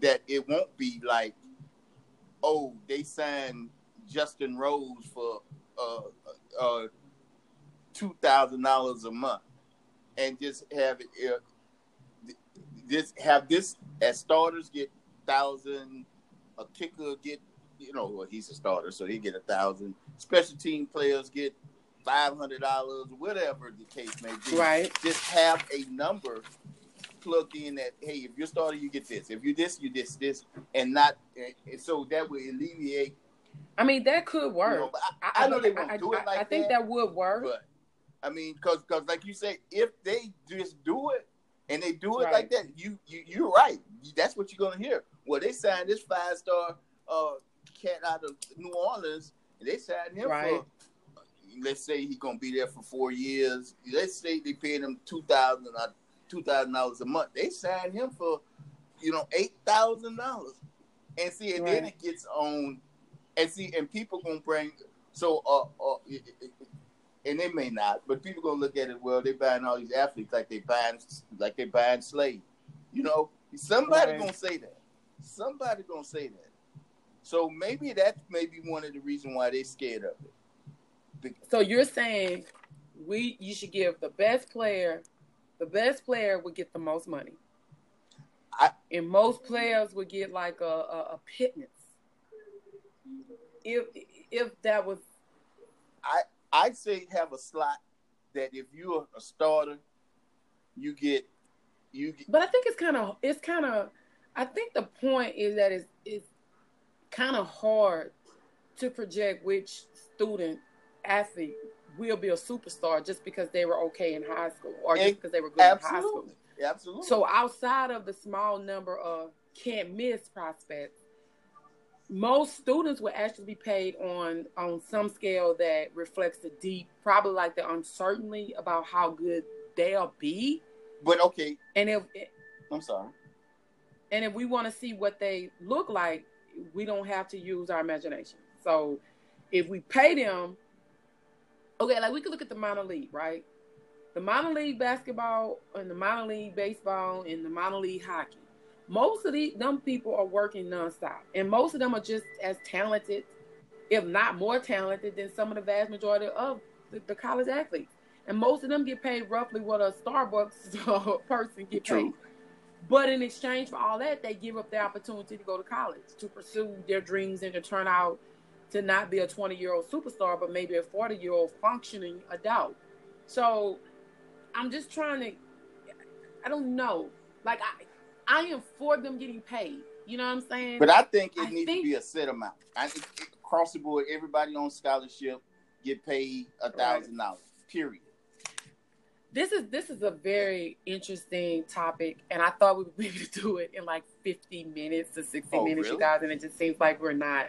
That it won't be like, oh, they signed Justin Rose for uh, uh, two thousand dollars a month, and just have it. Uh, just have this as starters get thousand, a kicker get you know well, he's a starter, so he get a thousand. Special team players get five hundred dollars, whatever the case may be. Right. Just have a number plugged in that hey, if you're starter, you get this. If you this, you this this, and not and so that would alleviate I mean, that could work. You know, I, I, know they won't I, do it like I think that, that would work. But I mean, because because like you say, if they just do it and they do it right. like that, you you you're right. That's what you're gonna hear. Well, they signed this five star uh, cat out of New Orleans, and they signed him right. for. Let's say he's gonna be there for four years. Let's say they paid him two thousand uh, two thousand dollars a month. They signed him for, you know, eight thousand dollars. And see, and right. then it gets on and see, and people gonna bring so uh, uh and they may not, but people gonna look at it. Well, they buying all these athletes like they buying like they buying slaves. You know, somebody right. gonna say that. Somebody gonna say that. So maybe that's maybe one of the reasons why they scared of it. So you're saying we you should give the best player, the best player would get the most money. I, and most players would get like a, a, a pittance if if that was I I'd say have a slot that if you're a starter, you get you get But I think it's kind of it's kind of I think the point is that it's it's kind of hard to project which student athlete will be a superstar just because they were okay in high school or just because they were good absolutely. in high school. Absolutely. So outside of the small number of can't miss prospects, most students will actually be paid on on some scale that reflects the deep, probably like the uncertainty about how good they'll be. But okay, and if I'm sorry, and if we want to see what they look like, we don't have to use our imagination. So if we pay them, okay, like we could look at the minor league, right? The minor league basketball and the minor league baseball and the minor league hockey most of these them people are working nonstop, and most of them are just as talented, if not more talented, than some of the vast majority of the, the college athletes. And most of them get paid roughly what a Starbucks person get True. paid. But in exchange for all that, they give up the opportunity to go to college to pursue their dreams and to turn out to not be a 20 year old superstar, but maybe a 40 year old functioning adult. So I'm just trying to, I don't know. Like, I, I am for them getting paid. You know what I'm saying? But I think it I needs think- to be a set amount. I think across the board, everybody on scholarship get paid a thousand dollars. Period. this is this is a very interesting topic, and I thought we would be able to do it in like 50 minutes to 60 Oh, minutes, you guys, and it just seems like we're not.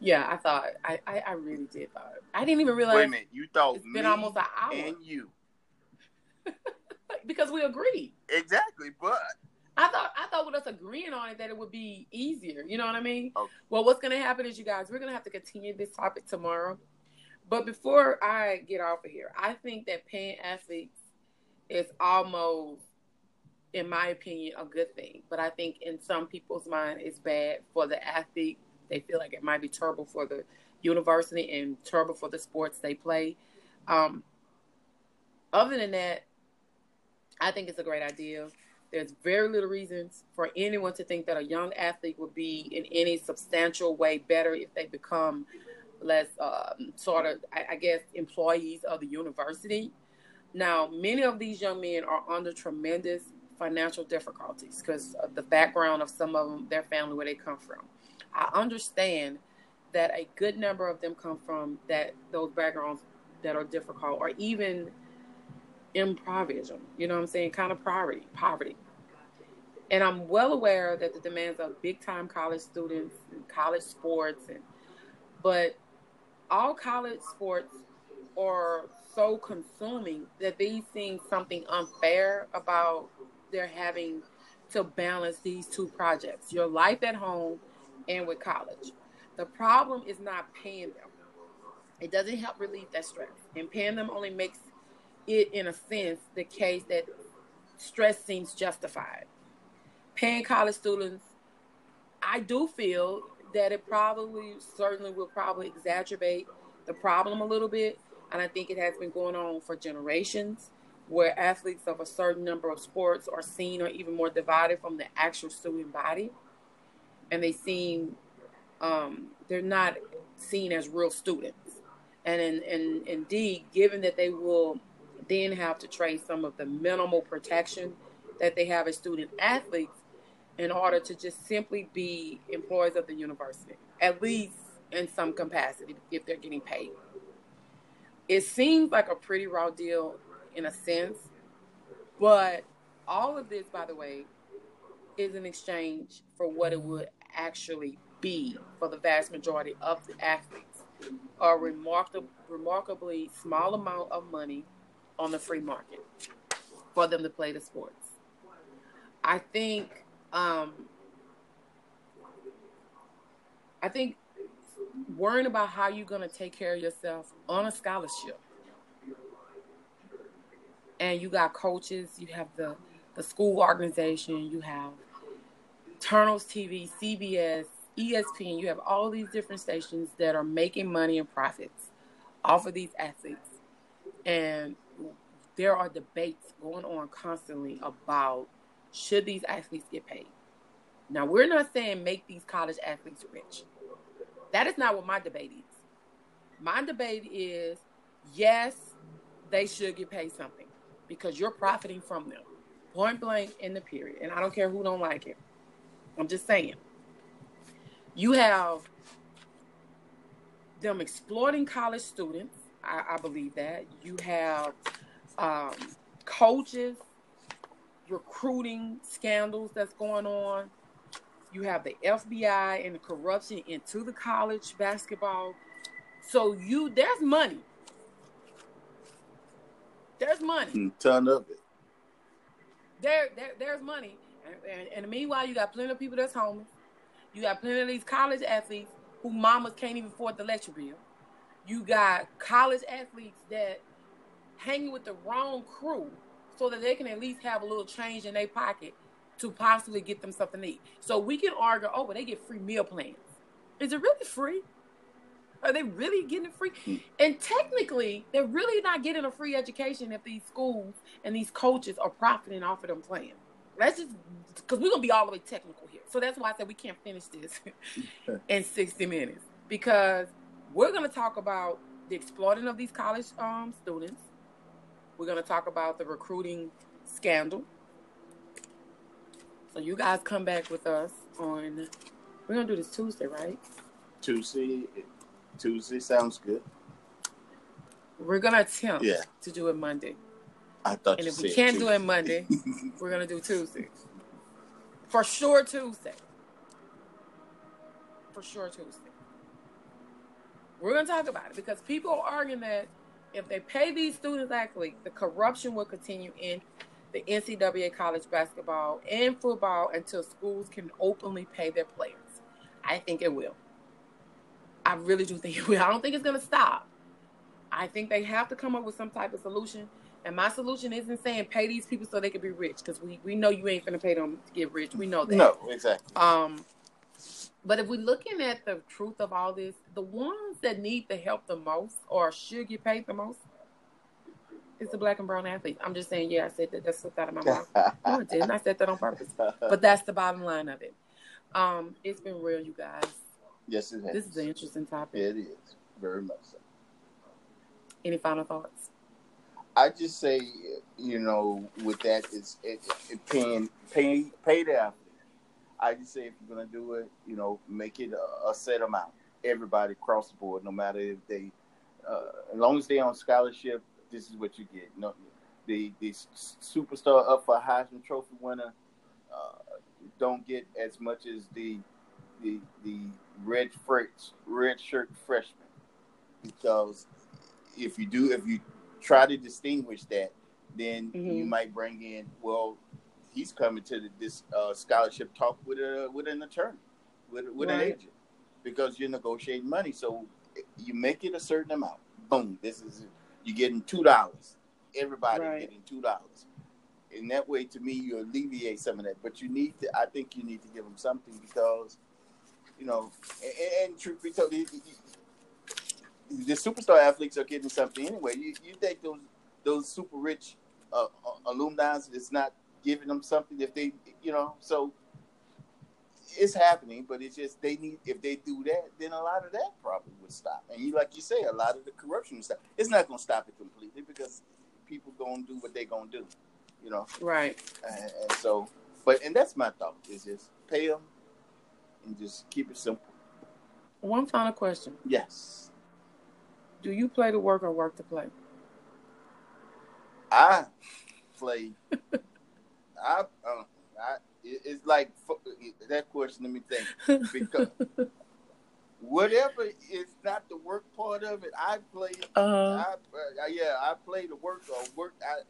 Yeah, I thought I I, I really did thought I didn't even realize Wait a minute, you thought it's me been almost an hour and you because we agreed. exactly, but I thought I thought with us agreeing on it that it would be easier. You know what I mean? Okay. Well, what's going to happen is you guys we're going to have to continue this topic tomorrow. But before I get off of here, I think that paying athletes is almost, in my opinion, a good thing. But I think in some people's mind, it's bad for the athlete. They feel like it might be terrible for the university and terrible for the sports they play. Um, other than that, I think it's a great idea. There's very little reasons for anyone to think that a young athlete would be in any substantial way better if they become less um, sort of, I, I guess, employees of the university. Now, many of these young men are under tremendous financial difficulties because of the background of some of them, their family, where they come from. I understand that a good number of them come from that those backgrounds that are difficult, or even improvisation. You know what I'm saying? Kind of poverty, poverty. And I'm well aware that the demands of big time college students and college sports and but all college sports are so consuming that they seem something unfair about their having to balance these two projects your life at home and with college. The problem is not paying them. It doesn't help relieve that stress. And paying them only makes it, in a sense, the case that stress seems justified. Paying college students, I do feel that it probably, certainly will probably exacerbate the problem a little bit. And I think it has been going on for generations where athletes of a certain number of sports are seen or even more divided from the actual student body. And they seem, um, they're not seen as real students. And, in, and indeed, given that they will then have to trade some of the minimal protection that they have as student athletes in order to just simply be employees of the university, at least in some capacity, if they're getting paid. It seems like a pretty raw deal in a sense, but all of this, by the way, is an exchange for what it would actually be for the vast majority of the athletes. A remarkable, remarkably small amount of money on the free market for them to play the sports. I think um, I think worrying about how you're going to take care of yourself on a scholarship, and you got coaches, you have the the school organization, you have Turner's TV, CBS, ESPN, you have all these different stations that are making money and profits off of these athletes, and there are debates going on constantly about should these athletes get paid. Now, we're not saying make these college athletes rich. That is not what my debate is. My debate is yes, they should get paid something because you're profiting from them. Point blank in the period. And I don't care who don't like it. I'm just saying. You have them exploiting college students. I, I believe that. You have um, coaches recruiting scandals that's going on. You have the FBI and the corruption into the college basketball. So you there's money. There's money. a ton of it. There, there there's money. And, and, meanwhile, you got plenty of people that's homeless. You got plenty of these college athletes who mamas can't even afford the lecture bill. You got college athletes that hanging with the wrong crew so that they can at least have a little change in their pocket to possibly get them something to eat. So we can argue, oh, but they get free meal plans. Is it really free? Are they really getting free? And technically, they're really not getting a free education if these schools and these coaches are profiting off of them playing. Let's just because we're gonna be all the way technical here. So that's why I said we can't finish this in 60 minutes because We're going to talk about the exploiting of these college um, students. We're going to talk about the recruiting scandal. So you guys come back with us on. We're gonna do this Tuesday, right? Tuesday. Tuesday sounds good. We're gonna attempt Yeah. to do it Monday, I thought and if we can't do it Monday, we're gonna do Tuesday. For sure, Tuesday. For sure, Tuesday. We're gonna talk about it because people are arguing that if they pay these students athletes, the corruption will continue in the NCAA college basketball and football until schools can openly pay their players. I think it will. I really do think it will. I don't think it's gonna stop. I think they have to come up with some type of solution. And my solution isn't saying pay these people so they can be rich, because we, we know you ain't gonna pay them to get rich. We know that. no, exactly. Um, but if we're looking at the truth of all this, the ones that need the help the most or should get paid the most is the black and brown athletes. I'm just saying, yeah, I said that. That slipped out of my mouth. No, it didn't. I said that on purpose. But that's the bottom line of it. Um, it's been real, you guys. yes, it has. This is an interesting topic. It is very much so. Any final thoughts? I just say, you know, with that, it's it, it paying pay pay the athlete. I just say if you're gonna do it, you know, make it a, a set amount. Everybody across the board, no matter if they, uh, as long as they're on scholarship, this is what you get. No, the the superstar up for Heisman Trophy winner uh, don't get as much as the the the red fresh, red shirt freshman because if you do if you try to distinguish that, then Mhm. you might bring in well, he's coming to the, this uh, scholarship talk with a with an attorney, with with an agent, because you're negotiating money. So you make it a certain amount. Boom, this is you're getting two dollars. Everybody Right. getting two dollars. In that way, to me, you alleviate some of that. But you need to. I think you need to give them something because, you know, and, and truth be told, the superstar athletes are getting something anyway. You you think those those super rich uh, uh, alumni is not giving them something if they you know so it's happening, but it's just they need if they do that, then a lot of that probably would stop. And you like you say, a lot of the corruption stop. It's not going to stop it completely because people going to do what they're going to do, you know. Right. And, and so, but and that's my thought is just pay them and just keep it simple. One final question: Yes. Do you play to work or work to play? I play. I, uh, I it- it's like that question. Let me think. Because whatever is not the work part of it, I play. Uh, I, uh, yeah, I play the work or work. I,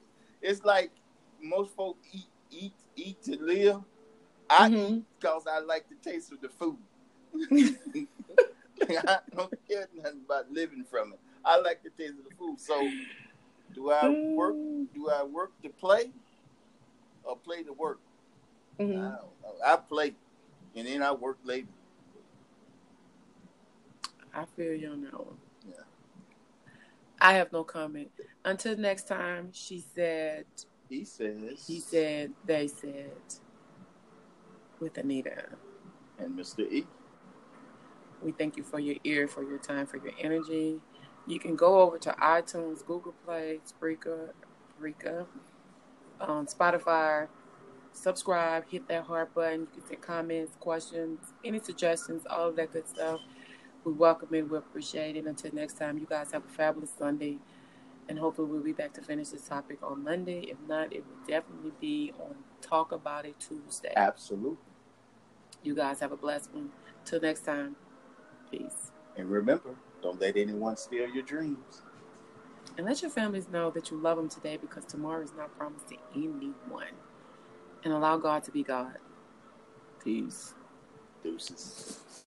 it's like most folk eat, eat, eat to live. I Mhm. eat because I like the taste of the food. I don't care nothing about living from it. I like the taste of the food. So, do I work? Do I work to play, or play to work? I, Mhm. don't. I play, and then I work later. I feel you on that one. Yeah. I have no comment. Until next time, she said, He says. he said, they said, with Anita. and Mr. E. We thank you for your ear, for your time, for your energy. You can go over to iTunes, Google Play, Spreaker, Spreaker, um, Spotify, subscribe, hit that heart button. You can send comments, questions, any suggestions, all of that good stuff. We welcome it. We appreciate it. Until next time, you guys have a fabulous Sunday. And hopefully, we'll be back to finish this topic on Monday. If not, it will definitely be on Talk About It Tuesday. Absolutely. You guys have a blessed one. Till next time, peace. And remember, don't let anyone steal your dreams. And let your families know that you love them today because tomorrow is not promised to anyone. And allow God to be God. Peace. Deuces.